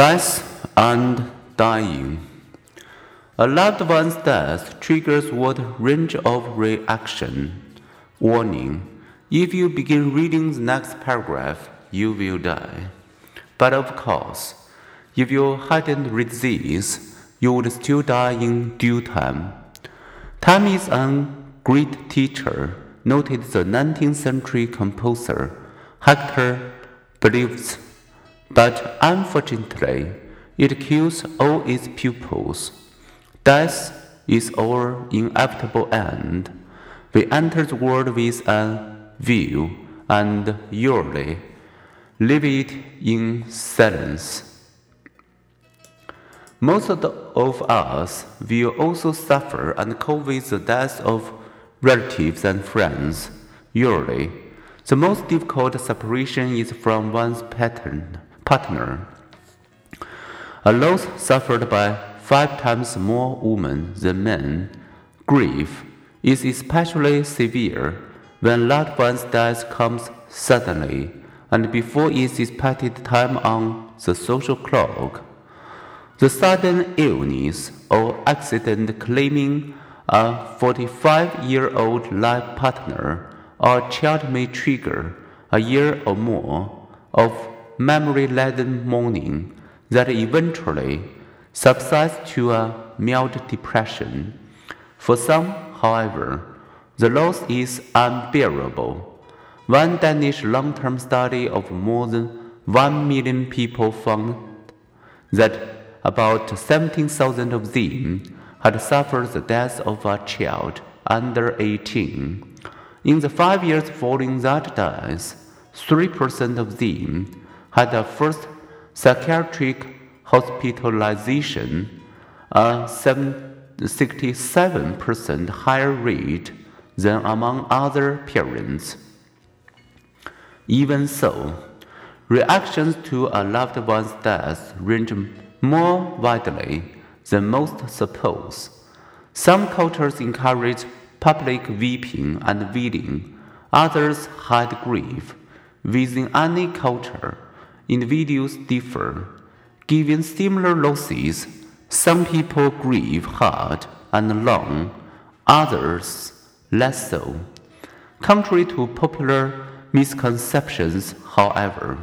Death and dying. A loved one's death triggers what range of reaction? Warning. If you begin reading the next paragraph, you will die. But of course, if you hadn't read you would still die in due time. Time is a great teacher, noted the 19th century composer Hector Berlioz. But unfortunately, it kills all its pupils. Death is our inevitable end. We enter the world with a view and usually leave it in silence. Most of, us will also suffer and cope with the death of relatives and friends. Usually, the most difficult separation is from one's pattern partner. A loss suffered by five times more women than men. Grief is especially severe when loved one's death comes suddenly and before its expected time on the social clock. The sudden illness or accident claiming a 45 year old life partner or child may trigger a year or more of memory laden mourning that eventually subsides to a mild depression. For some, however, the loss is unbearable. One Danish long term study of more than 1 million people found that about 17,000 of them had suffered the death of a child under 18. In the five years following that death, 3% of them had a first psychiatric hospitalization, a 67% higher rate than among other parents. Even so, reactions to a loved one's death range more widely than most suppose. Some cultures encourage public weeping and wailing, others hide grief. Within any culture, individuals differ. Given similar losses, some people grieve hard and long, others less so. Contrary to popular misconceptions, however,